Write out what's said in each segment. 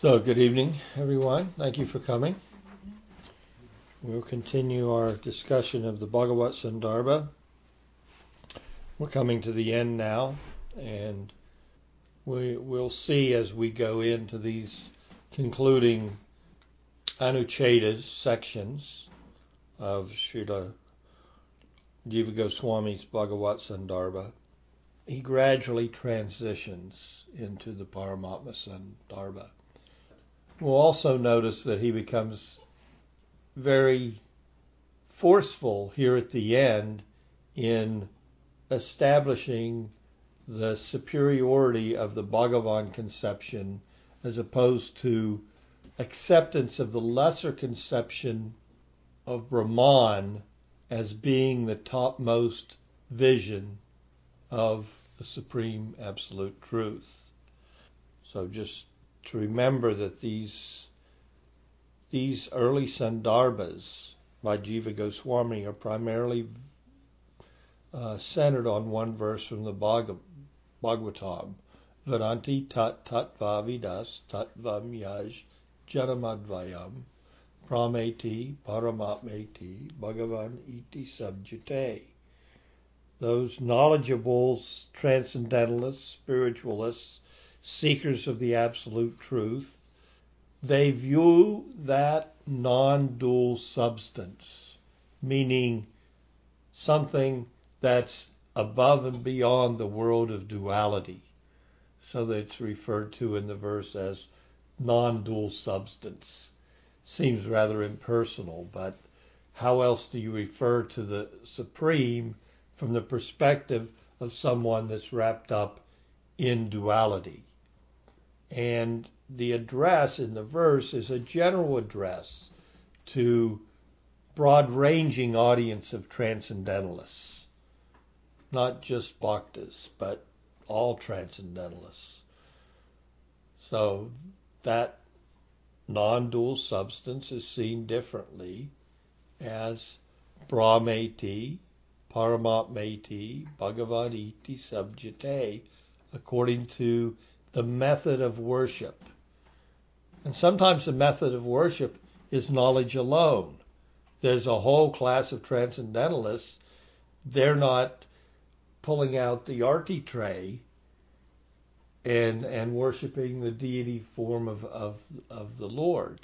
So, good evening, everyone. Thank you for coming. We'll continue our discussion of the Bhagavat Sandarbha. We're coming to the end now, and we will see as we go into these concluding Anuchedas sections of Srila Jiva Goswami's Bhagavat Sandarbha. He gradually transitions into the Paramatma Sandarbha. We'll also notice that he becomes very forceful here at the end in establishing the superiority of the Bhagavan conception as opposed to acceptance of the lesser conception of Brahman as being the topmost vision of the supreme absolute truth. So just to remember that these these early sandarbhas by Jiva Goswami are primarily uh, centered on one verse from the Bhagavad Bhagavatam. Varanti tat tatva vidas tatvam yaj janamadvayam brahmeti paramatmeti bhagavan iti subjite. Those knowledgeable transcendentalists, spiritualists, seekers of the absolute truth, they view that non dual substance, meaning something that's above and beyond the world of duality. So that it's referred to in the verse as non dual substance. Seems rather impersonal, but how else do you refer to the Supreme from the perspective of someone that's wrapped up in duality? And the address in the verse is a general address to broad ranging audience of transcendentalists, not just bhaktas, but all transcendentalists. So that non dual substance is seen differently as Brahmeti, Paramatmeti, Bhagavaditi Subjite, according to the method of worship. And sometimes the method of worship is knowledge alone. There's a whole class of transcendentalists, they're not pulling out the arti tray and and worshiping the deity form of, of, of the Lord.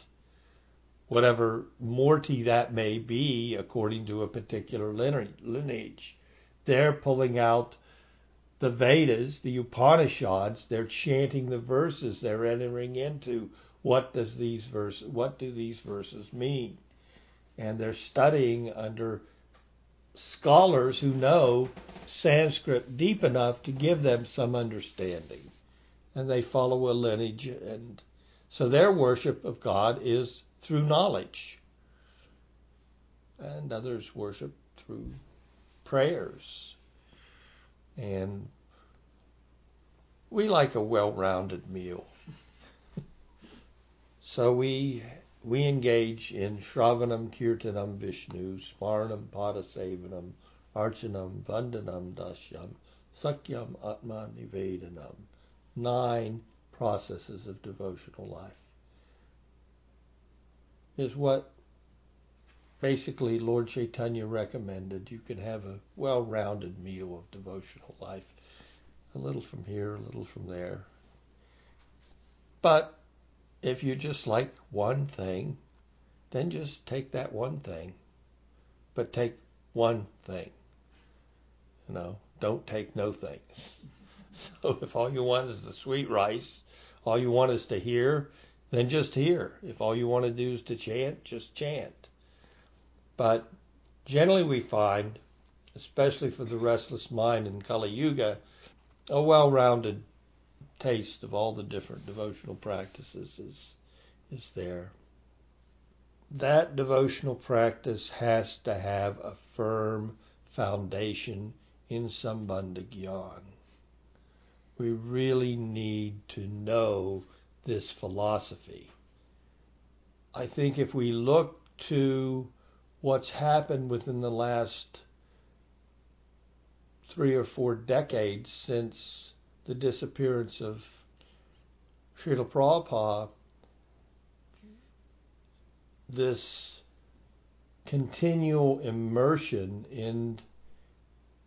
Whatever murti that may be according to a particular lineage. They're pulling out the Vedas, the Upanishads, they're chanting the verses, they're entering into what does these verses what do these verses mean? And they're studying under scholars who know Sanskrit deep enough to give them some understanding. And they follow a lineage and so their worship of God is through knowledge. And others worship through prayers and we like a well-rounded meal. so we we engage in Shravanam Kirtanam Vishnu, Smaranam Padasevanam, Archanam Vandanam Dasyam, Sakyam Atma Nivedanam. Nine processes of devotional life. Is what basically Lord Chaitanya recommended. You can have a well rounded meal of devotional life. A little from here, a little from there. But if you just like one thing, then just take that one thing. But take one thing. You know, don't take no things. So if all you want is the sweet rice, all you want is to hear, then just hear. If all you want to do is to chant, just chant. But generally, we find, especially for the restless mind in Kali Yuga, a well rounded taste of all the different devotional practices is, is there. That devotional practice has to have a firm foundation in Sambandha Gyan. We really need to know this philosophy. I think if we look to what's happened within the last three or four decades since the disappearance of Srila Prabhupada, this continual immersion in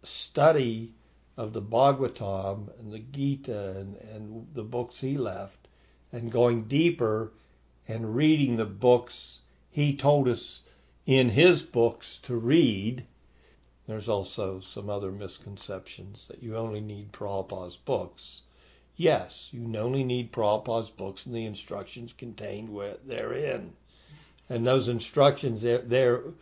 study of the Bhagavatam and the Gita and, and the books he left, and going deeper and reading the books he told us in his books to read. There's also some other misconceptions that you only need Prabhupada's books. Yes, you only need Prabhupada's books and the instructions contained therein. And those instructions therein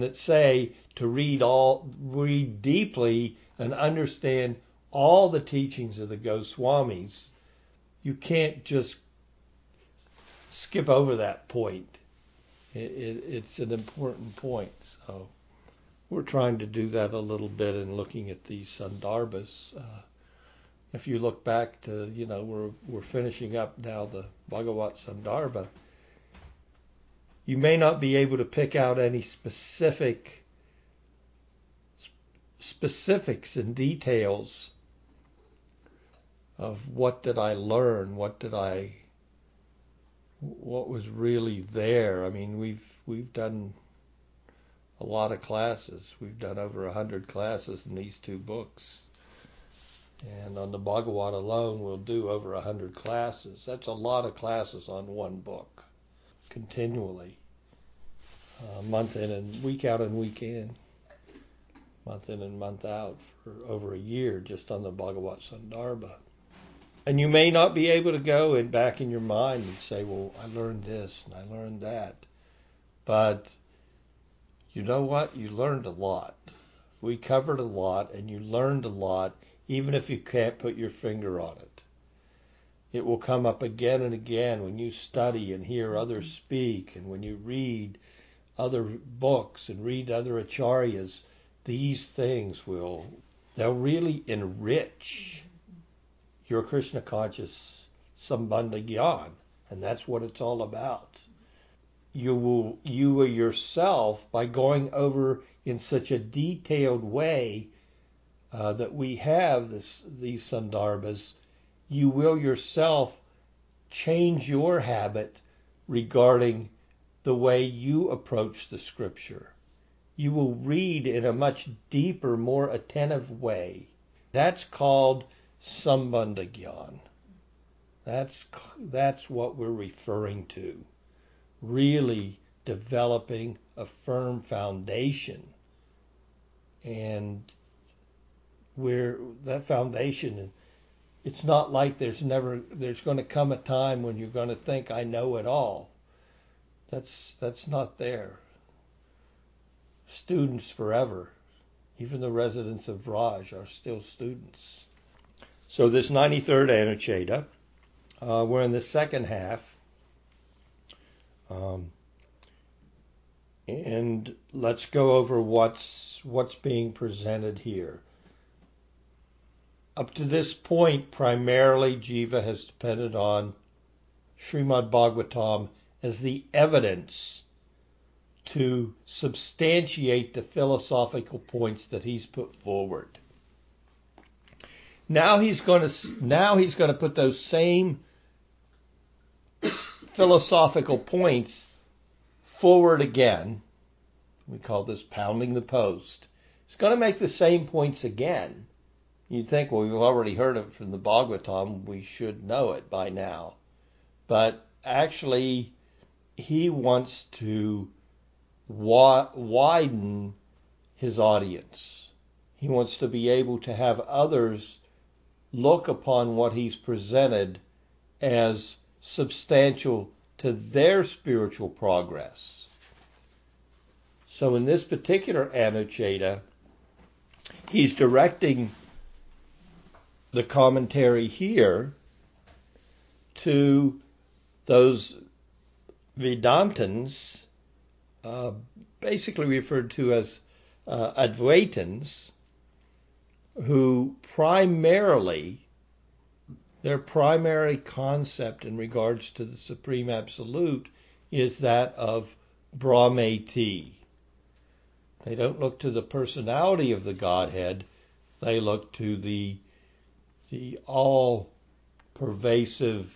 that say to read all, read deeply and understand all the teachings of the Goswamis. You can't just skip over that point. It, it, it's an important point. So we're trying to do that a little bit in looking at these sandarbhas. Uh, if you look back to, you know, we're we're finishing up now the Bhagavat Sandarbha. You may not be able to pick out any specific specifics and details of what did I learn, what did I what was really there. I mean, we've we've done a lot of classes. We've done over a hundred classes in these two books. And on the Bhagavat alone, we'll do over a hundred classes. That's a lot of classes on one book, continually, uh, month in and week out and week in, month in and month out for over a year just on the Bhagavat Sandarbha. And you may not be able to go and back in your mind and say, well, I learned this and I learned that. But you know what? You learned a lot. We covered a lot and you learned a lot, even if you can't put your finger on it. It will come up again and again when you study and hear others mm-hmm. speak and when you read other books and read other acharyas. These things will, they'll really enrich mm-hmm. Your Krishna conscious Sambandha Gyan, and that's what it's all about. You will, you will yourself, by going over in such a detailed way uh, that we have this, these sandarbhas, you will yourself change your habit regarding the way you approach the scripture. You will read in a much deeper, more attentive way. That's called Sambandha Gyan. That's, that's what we're referring to. Really developing a firm foundation. And where that foundation, it's not like there's never, there's going to come a time when you're going to think, I know it all. That's, that's not there. Students forever. Even the residents of Raj are still students. So this 93rd Anucheta, uh, we're in the second half. Um, and let's go over what's what's being presented here. Up to this point, primarily Jiva has depended on Srimad Bhagavatam as the evidence to substantiate the philosophical points that he's put forward. Now he's going to now he's going to put those same philosophical points forward again. We call this pounding the post. He's going to make the same points again. You'd think, well, we've already heard it from the Bhagavatam, we should know it by now. But actually, he wants to widen his audience. He wants to be able to have others look upon what he's presented as substantial to their spiritual progress. So in this particular Anucheta, he's directing the commentary here to those Vedantins, uh, basically referred to as uh, Advaitins, who primarily, their primary concept in regards to the Supreme Absolute is that of Brahmeti. They don't look to the personality of the Godhead, they look to the, the all pervasive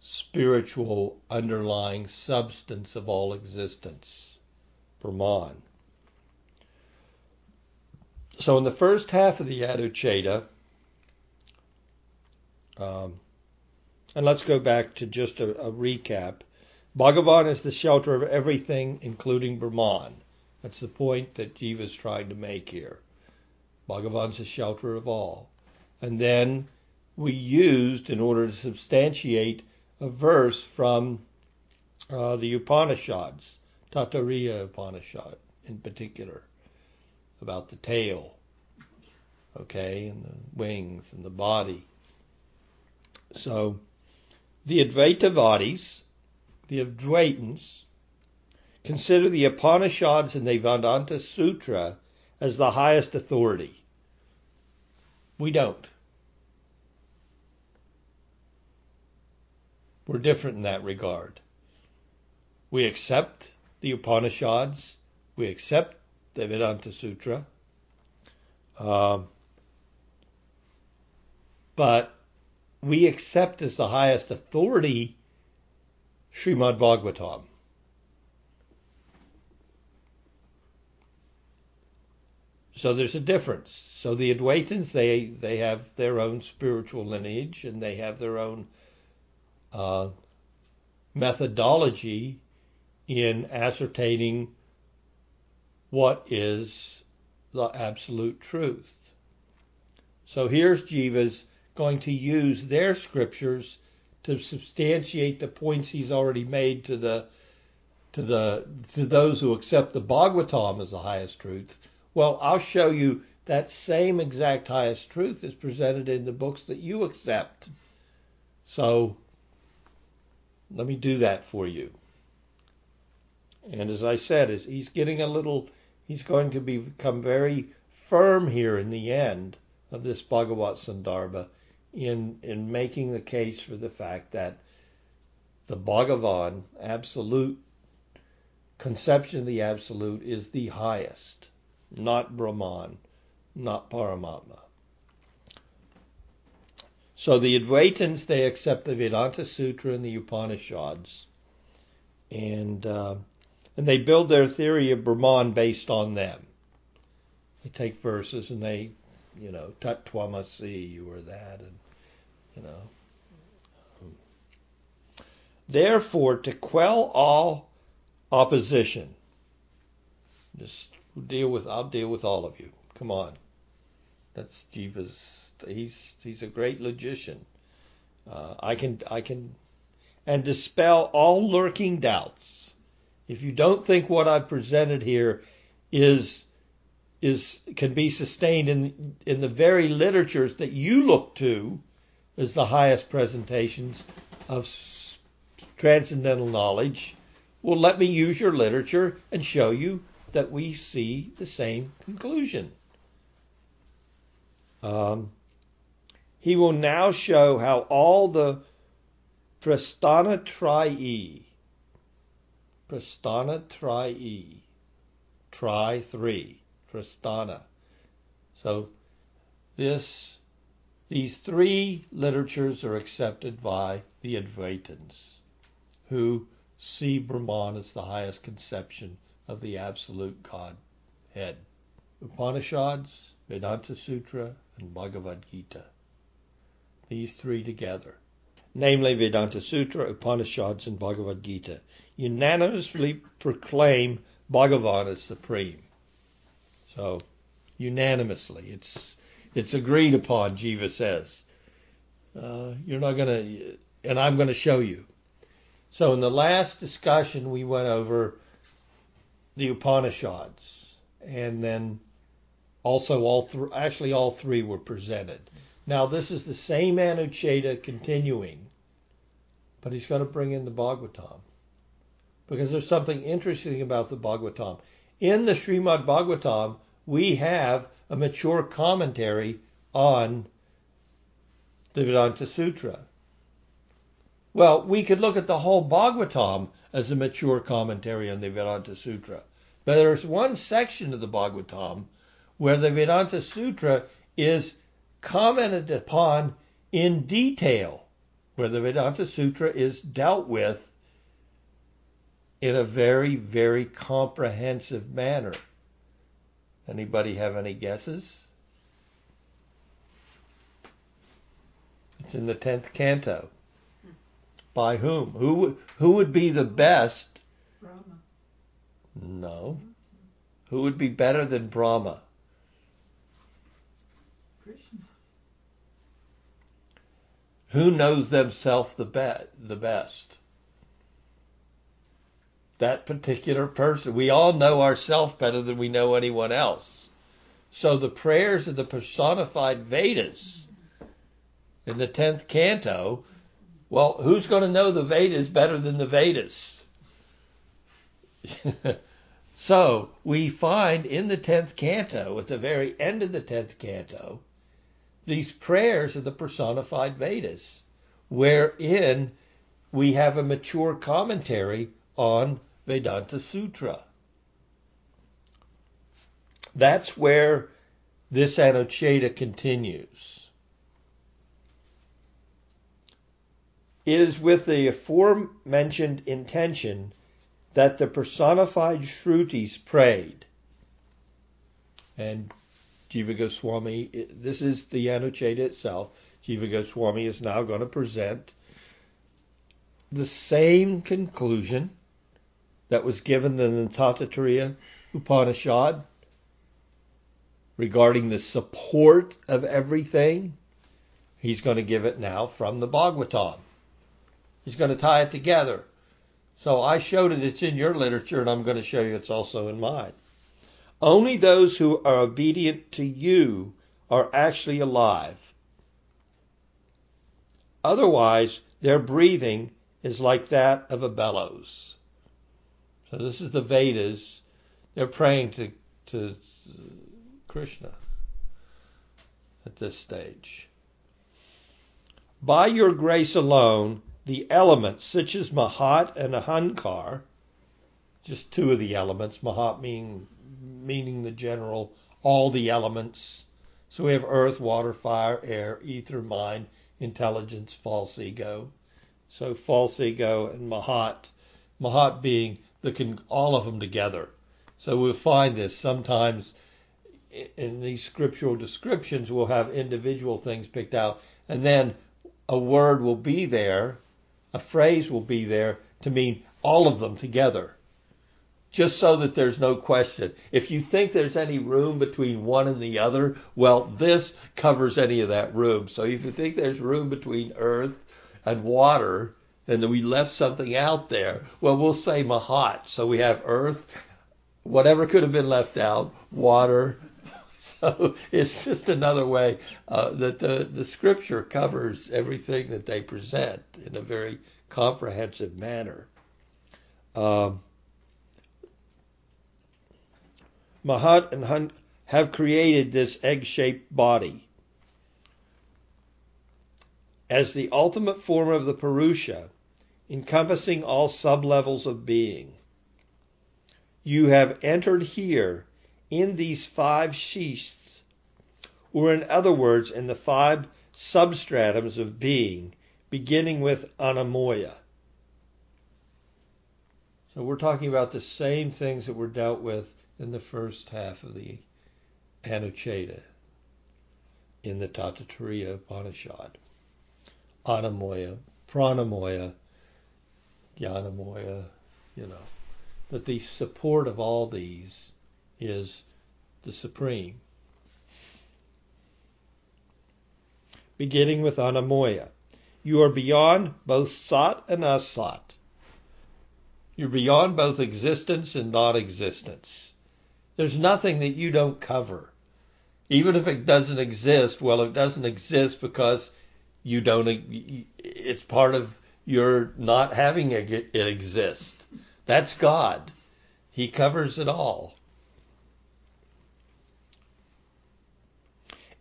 spiritual underlying substance of all existence, Brahman. So in the first half of the Anucheta, um, and let's go back to just a, a recap. Bhagavan is the shelter of everything, including Brahman. That's the point that Jiva is trying to make here. Bhagavan's the shelter of all. And then we used, in order to substantiate, a verse from uh, the Upanishads, Taittiriya Upanishad in particular, about the tail, okay, and the wings and the body. So the Advaitavadis, the Advaitins, consider the Upanishads and the Vedanta Sutra as the highest authority. We don't. We're different in that regard. We accept the Upanishads, we accept the Vedanta Sutra, uh, but we accept as the highest authority Srimad Bhagavatam. So there's a difference. So the Advaitins, they they have their own spiritual lineage and they have their own uh, methodology in ascertaining what is the absolute truth. So here's Jiva's going to use their scriptures to substantiate the points he's already made to the to the to those who accept the Bhagavatam as the highest truth well, I'll show you that same exact highest truth is presented in the books that you accept. So let me do that for you. And as I said, is he's getting a little, he's going to become very firm here in the end of this Bhagavat Sandarbha in in making the case for the fact that the Bhagavan absolute conception of the absolute is the highest not Brahman, not Paramatma. So the Advaitins, they accept the Vedanta Sutra and the Upanishads, and uh, and they build their theory of Brahman based on them. They take verses and they, you know, Tat Twamasi, you or that, and you know. Therefore, to quell all opposition, just deal with. I'll deal with all of you. Come on. That's Jiva's. He's he's a great logician. Uh, I can I can and dispel all lurking doubts. If you don't think what I've presented here is is can be sustained in in the very literatures that you look to as the highest presentations of transcendental knowledge, well, let me use your literature and show you that we see the same conclusion. Um, he will now show how all the Prasthana Trayi, Prasthana Trayi, Tri three, Prasthana. So this, these three literatures are accepted by the Advaitins, who see Brahman as the highest conception of the absolute Godhead. Upanishads, Vedanta Sutra, and Bhagavad Gita. These three together, namely Vedanta Sutra, Upanishads, and Bhagavad Gita, unanimously proclaim Bhagavan as supreme. So, unanimously, it's it's agreed upon. Jiva says, uh, "You're not going to," and I'm going to show you. So, in the last discussion, we went over the Upanishads, and then also all three, actually all three were presented. Now this is the same Anucheta continuing, but he's going to bring in the Bhagavatam because there's something interesting about the Bhagavatam. In the Srimad Bhagavatam, we have a mature commentary on the Vedanta Sutra. Well, we could look at the whole Bhagavatam as a mature commentary on the Vedanta Sutra. But there's one section of the Bhagavatam where the Vedanta Sutra is commented upon in detail where the Vedanta Sutra is dealt with in a very, very comprehensive manner. Anybody have any guesses? It's in the tenth canto. By whom? Who who would be the best? Brahma. No. Who would be better than Brahma? Krishna. Who knows themselves the be- the best? That particular person. We all know ourselves better than we know anyone else. So the prayers of the personified Vedas in the tenth canto, well, who's going to know the Vedas better than the Vedas? so we find in the tenth canto, at the very end of the tenth canto, these prayers of the personified Vedas, wherein we have a mature commentary on Vedanta Sutra. That's where this Anucheta continues. It is with the aforementioned intention that the personified Shrutis prayed. And Jiva Goswami, this is the Anucheta itself. Jiva Goswami is now going to present the same conclusion that was given in the Taittiriya Upanishad regarding the support of everything. He's going to give it now from the Bhagavatam. He's going to tie it together. So I showed it, it's in your literature, and I'm going to show you it's also in mine. Only those who are obedient to you are actually alive. Otherwise, their breathing is like that of a bellows. So this is the Vedas. They're praying to, to Krishna at this stage. By your grace alone, the elements, such as Mahat and Ahankar, just two of the elements, Mahat meaning, meaning the general, all the elements. So we have earth, water, fire, air, ether, mind, intelligence, false ego. So false ego and Mahat, Mahat being the can all of them together. So we'll find this sometimes in these scriptural descriptions. We'll have individual things picked out, and then a word will be there, a phrase will be there to mean all of them together. Just so that there's no question. If you think there's any room between one and the other, well, this covers any of that room. So if you think there's room between earth and water, then we left something out there. Well, we'll say Mahat. So we have earth, whatever could have been left out, water. So it's just another way uh, that the, the scripture covers everything that they present in a very comprehensive manner. Um, Mahat and Hun have created this egg shaped body. As the ultimate form of the Purusha, encompassing all sublevels of being. You have entered here in these five sheaths, or in other words, in the five substratums of being, beginning with Anamoya. So we're talking about the same things that were dealt with in the first half of the Anucheta in the Taittiriya Upanishad. Anamoya, Pranamoya, Jnanamoya, you know. But the support of all these is the supreme. Beginning with Anamoya. You are beyond both Sat and Asat. You're beyond both existence and non existence. There's nothing that you don't cover. Even if it doesn't exist, well, it doesn't exist because you don't, it's part of your not having it exist. That's God. He covers it all.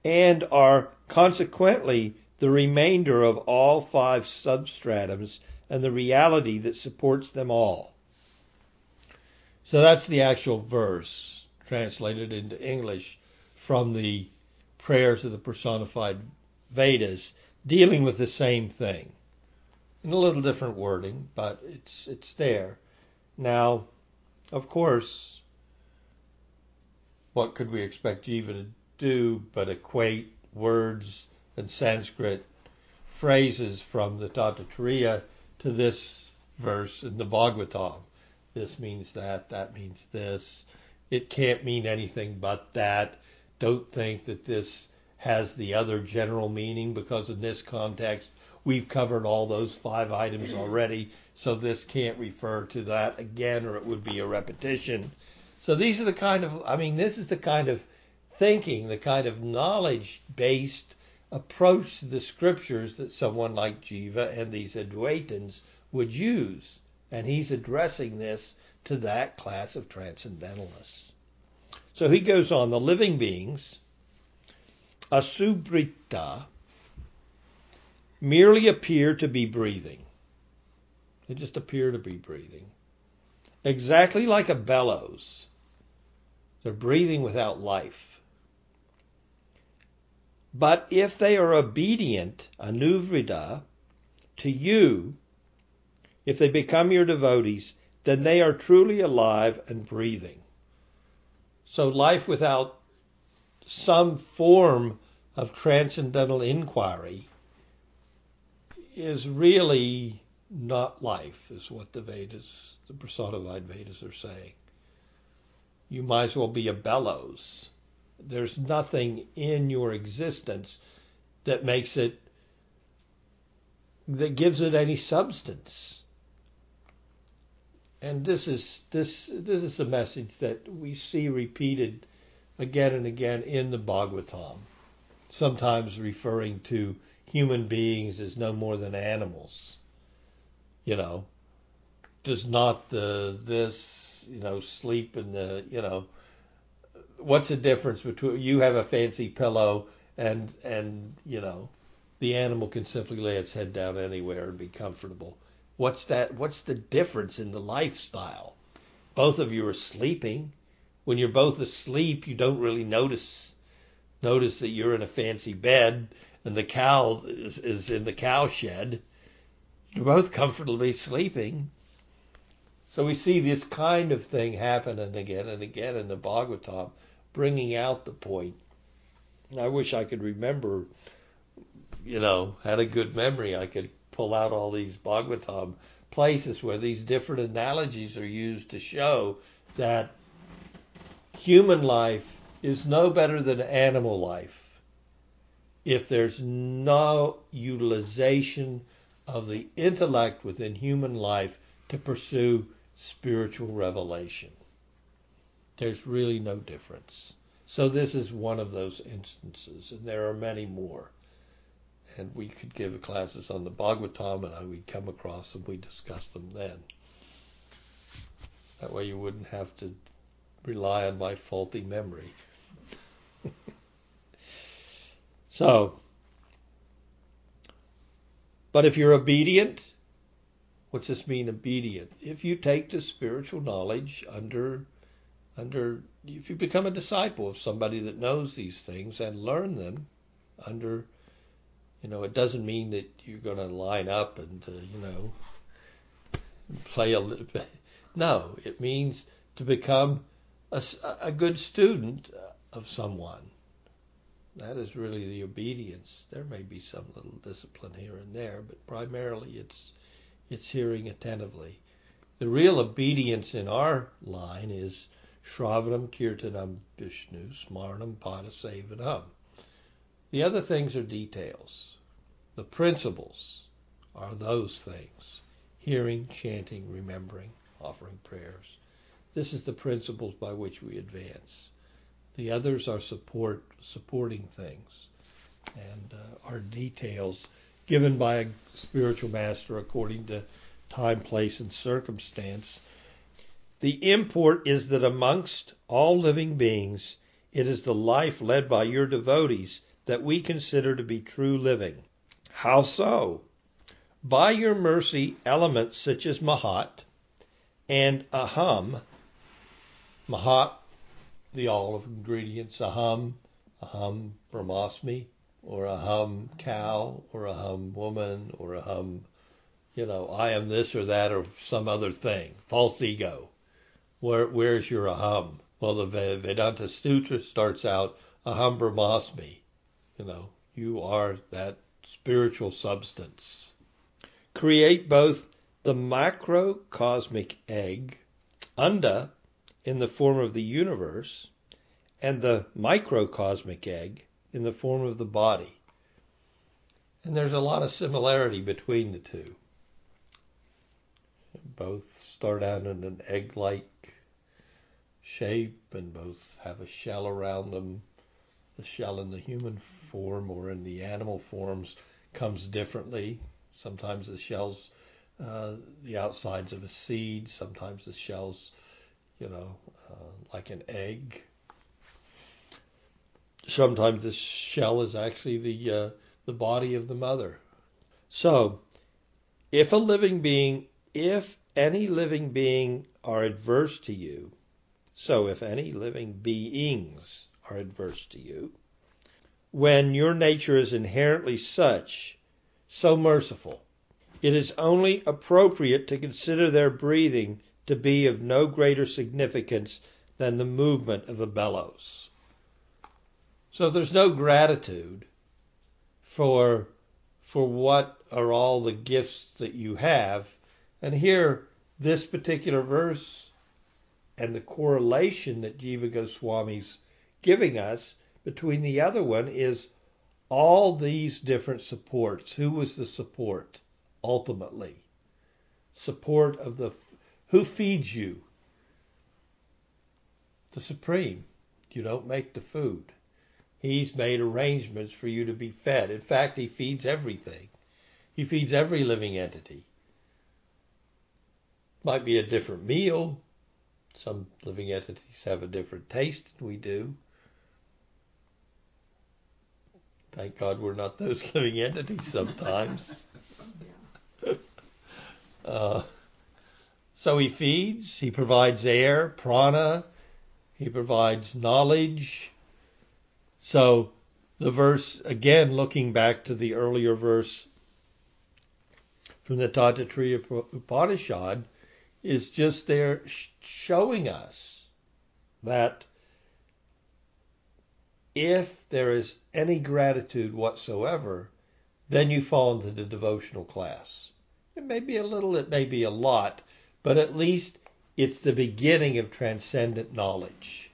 And are consequently the remainder of all five substratums and the reality that supports them all. So that's the actual verse translated into English from the prayers of the personified Vedas dealing with the same thing. in a little different wording, but it's it's there. Now, of course, what could we expect Jiva to do but equate words and Sanskrit phrases from the Taittiriya to this verse in the Bhagavatam? This means that, that means this. It can't mean anything but that. Don't think that this has the other general meaning because in this context we've covered all those five items mm-hmm. already, so this can't refer to that again or it would be a repetition. So these are the kind of, I mean, this is the kind of thinking, the kind of knowledge based approach to the scriptures that someone like Jiva and these Advaitins would use. And he's addressing this to that class of transcendentalists. So he goes on the living beings asubrita merely appear to be breathing. They just appear to be breathing. Exactly like a bellows. They're breathing without life. But if they are obedient, anuvrida, to you, if they become your devotees, then they are truly alive and breathing. So life without some form of transcendental inquiry is really not life, is what the Vedas, the personified Vedas are saying. You might as well be a bellows. There's nothing in your existence that makes it, that gives it any substance. And this is this this is a message that we see repeated again and again in the Bhagavatam, sometimes referring to human beings as no more than animals. You know, does not the this you know sleep in the you know what's the difference between you have a fancy pillow and and you know the animal can simply lay its head down anywhere and be comfortable. What's that? What's the difference in the lifestyle? Both of you are sleeping when you're both asleep, you don't really notice notice that you're in a fancy bed and the cow is, is in the cow shed. You're both comfortably sleeping. So we see this kind of thing happening again and again in the Bhagavatam, bringing out the point. I wish I could remember, you know, had a good memory. I could pull out all these Bhagavatam places where these different analogies are used to show that human life is no better than animal life if there's no utilization of the intellect within human life to pursue spiritual revelation. There's really no difference. So this is one of those instances, and there are many more. And we could give classes on the Bhagavatam, and I would come across them. we'd discuss them then. That way, you wouldn't have to rely on my faulty memory. so, but if you're obedient, what's this mean obedient? If you take the spiritual knowledge under under if you become a disciple of somebody that knows these things and learn them under you know it doesn't mean that you're going to line up and uh, you know play a little bit no it means to become a, a good student of someone. That is really the obedience. There may be some little discipline here and there, but primarily it's it's hearing attentively. The real obedience in our line is Shravanam Kirtanam Vishnu Smarnam Padasevanam. The other things are details. The principles are those things hearing, chanting, remembering, offering prayers. This is the principles by which we advance. The others are support supporting things and uh, are details given by a spiritual master according to time, place, and circumstance. The import is that amongst all living beings, it is the life led by your devotees that we consider to be true living. How so? By your mercy, elements such as Mahat and Aham Mahat, the all of ingredients, aham, aham brahmasmi, or aham cow, or aham woman, or aham you know, I am this or that or some other thing. False ego. Where where's your aham? Well, the Vedanta Sutra starts out aham brahmasmi. You know, you are that spiritual substance. Create both the microcosmic egg, anda, in the form of the universe, and the microcosmic egg in the form of the body. And there's a lot of similarity between the two. Both start out in an egg like shape and both have a shell around them. The shell in the human form or in the animal forms comes differently. Sometimes the shell's uh, the outsides of a seed, sometimes the shell's, you know, uh, like an egg. Sometimes the shell is actually the uh, the body of the mother. So, if a living being, if any living being are adverse to you, so if any living beings are adverse to you, when your nature is inherently such, so merciful, it is only appropriate to consider their breathing to be of no greater significance than the movement of a bellows. So if there's no gratitude, for for what are all the gifts that you have. And here, this particular verse and the correlation that Jiva Goswami's giving us between the other one is all these different supports. Who was the support ultimately? Support of the who feeds you? The Supreme. You don't make the food. He's made arrangements for you to be fed. In fact, he feeds everything. He feeds every living entity. Might be a different meal. Some living entities have a different taste than we do. Thank God we're not those living entities sometimes. uh, so he feeds, he provides air, prana, he provides knowledge, so the verse, again, looking back to the earlier verse from the Taittiriya Upanishad, is just there showing us that if there is any gratitude whatsoever, then you fall into the devotional class. It may be a little, it may be a lot, but at least it's the beginning of transcendent knowledge.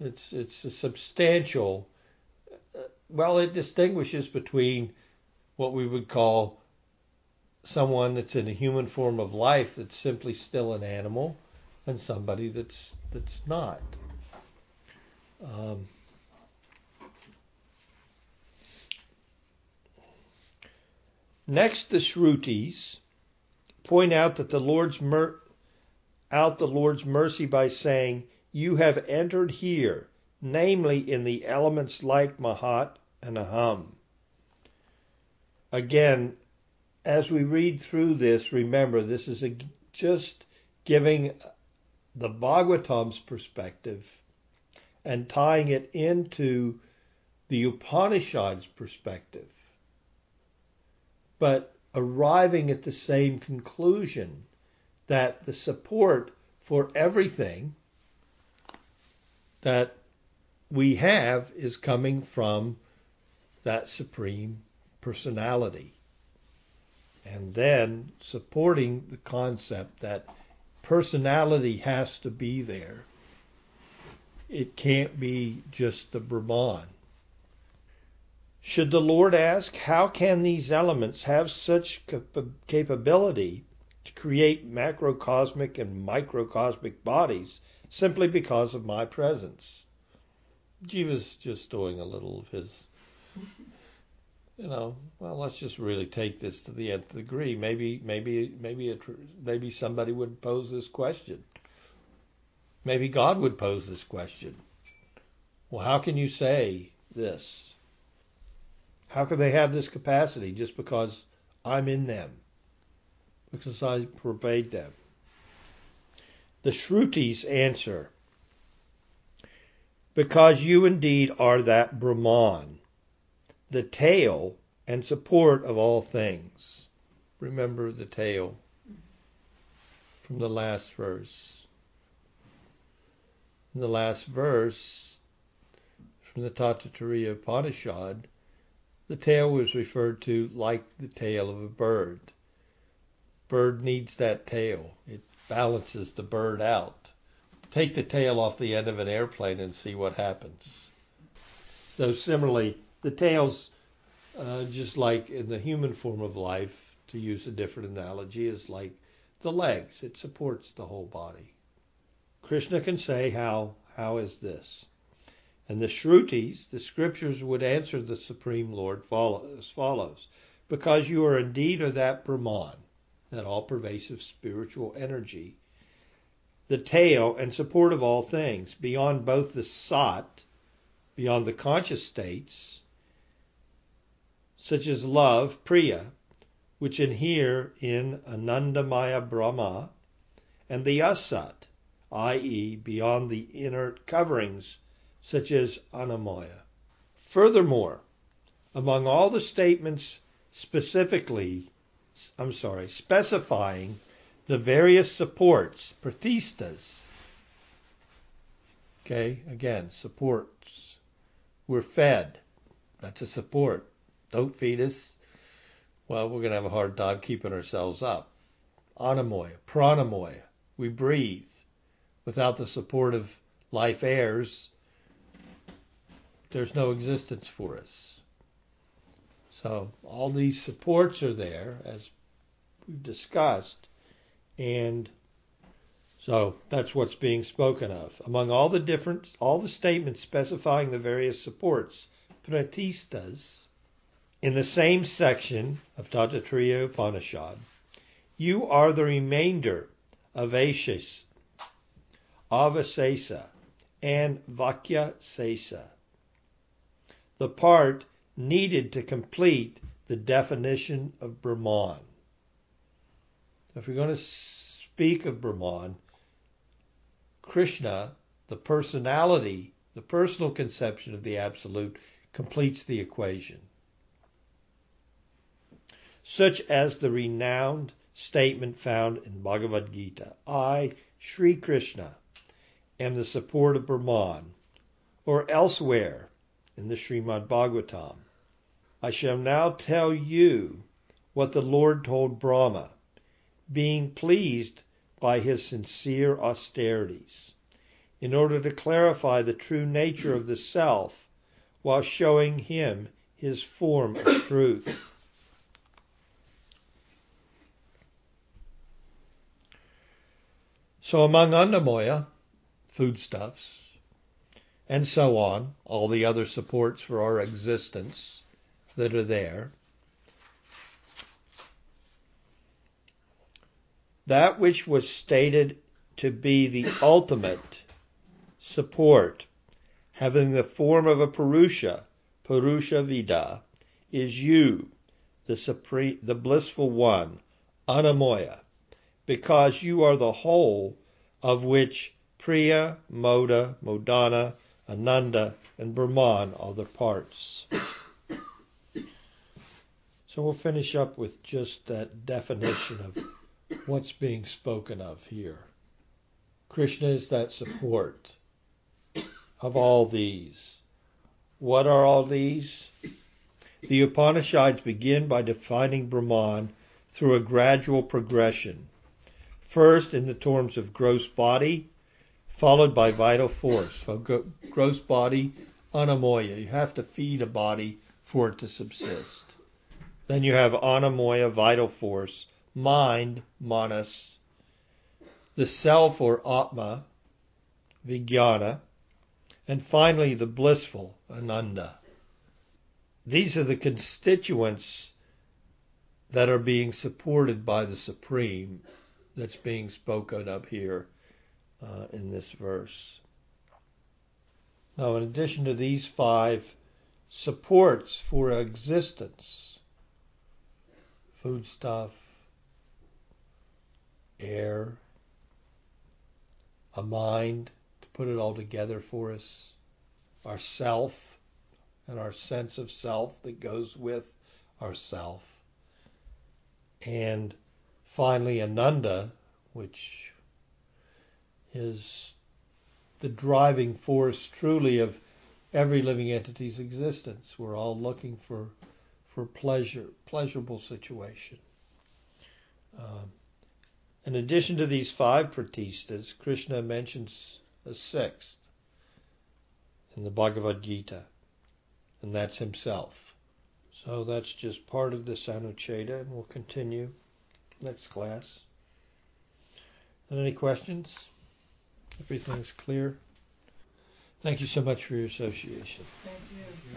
It's it's a substantial. Uh, well, it distinguishes between what we would call someone that's in a human form of life that's simply still an animal, and somebody that's that's not. Um, next, the Shrutis point out that the Lord's mer- out the Lord's mercy by saying, you have entered here, namely in the elements like Mahat and Aham. Again, as we read through this, remember this is a, just giving the Bhagavatam's perspective and tying it into the Upanishad's perspective, but arriving at the same conclusion that the support for everything that we have is coming from that supreme personality. And then supporting the concept that personality has to be there. It can't be just the Brahman. Should the Lord ask, how can these elements have such capability to create macrocosmic and microcosmic bodies simply because of my presence. Jiva's just doing a little of his, you know. Well, let's just really take this to the nth degree. Maybe, maybe, maybe, a, maybe somebody would pose this question. Maybe God would pose this question. Well, how can you say this? How can they have this capacity just because I'm in them? Because I pervade them. The Shrutis answer, Because you indeed are that Brahman, the tail and support of all things. remember the tail from the last verse. In the last verse from the Taittiriya Upanishad, the tail was referred to like the tail of a bird. Bird needs that tail. It balances the bird out. Take the tail off the end of an airplane and see what happens. So similarly, the tail's uh, just like in the human form of life, to use a different analogy, is like the legs. It supports the whole body. Krishna can say, How how is this? And the Shrutis, the scriptures, would answer the Supreme Lord as follows Because you are indeed of that Brahman, that all pervasive spiritual energy, the tail and support of all things, beyond both the Sat, beyond the conscious states, such as love, Priya, which inhere in Anandamaya Brahma, and the Asat, i.e., beyond the inert coverings, such as Annamaya. Furthermore, among all the statements specifically, I'm sorry, specifying the various supports, pratistas, okay, again, supports. We're fed. That's a support. Don't feed us. Well, we're going to have a hard time keeping ourselves up. Annamaya, pranamaya. We breathe. Without the support of life airs, there's no existence for us. So all these supports are there, as we've discussed, and so that's what's being spoken of. Among all the different, all the statements specifying the various supports, pratistas, in the same section of Taittiriya Upanishad, you are the remainder of Ashis, Avasesa, and Vakya Sesa, the part needed to complete the definition of Brahman. If we're going to speak of Brahman, Krishna, the personality, the personal conception of the Absolute, completes the equation such as the renowned statement found in Bhagavad Gita I, Sri Krishna, am the support of Brahman, or elsewhere in the Srimad Bhagavatam. I shall now tell you what the Lord told Brahma, being pleased by his sincere austerities, in order to clarify the true nature of the self while showing him his form of truth. So among Annamaya, foodstuffs, and so on, all the other supports for our existence that are there, that which was stated to be the ultimate support, having the form of a Purusha, Purusha Vidha, is you, the supreme, the blissful one, Anamoya, because you are the whole of which Priya, Moda, Modana, Ananda, and Brahman are the parts. So we'll finish up with just that definition of what's being spoken of here. Krishna is that support of all these. What are all these? The Upanishads begin by defining Brahman through a gradual progression First, in the terms of gross body, followed by vital force. So, gross body, annamaya. You have to feed a body for it to subsist. Then you have anamoya, vital force, mind, manas, the self or atma, vijnana, and finally the blissful, ananda. These are the constituents that are being supported by the Supreme that's being spoken of here uh, in this verse. Now, in addition to these five supports for existence, foodstuff, air, a mind to put it all together for us, our self and our sense of self that goes with our self, and finally Ananda, which is the driving force truly of every living entity's existence. We're all looking for for pleasure, pleasurable situation. Um, in addition to these five pratistas, Krishna mentions a sixth in the Bhagavad Gita, and that's himself. So that's just part of this Anucheda, and we'll continue next class. And any questions? Everything's clear? Thank you so much for your association. Thank you.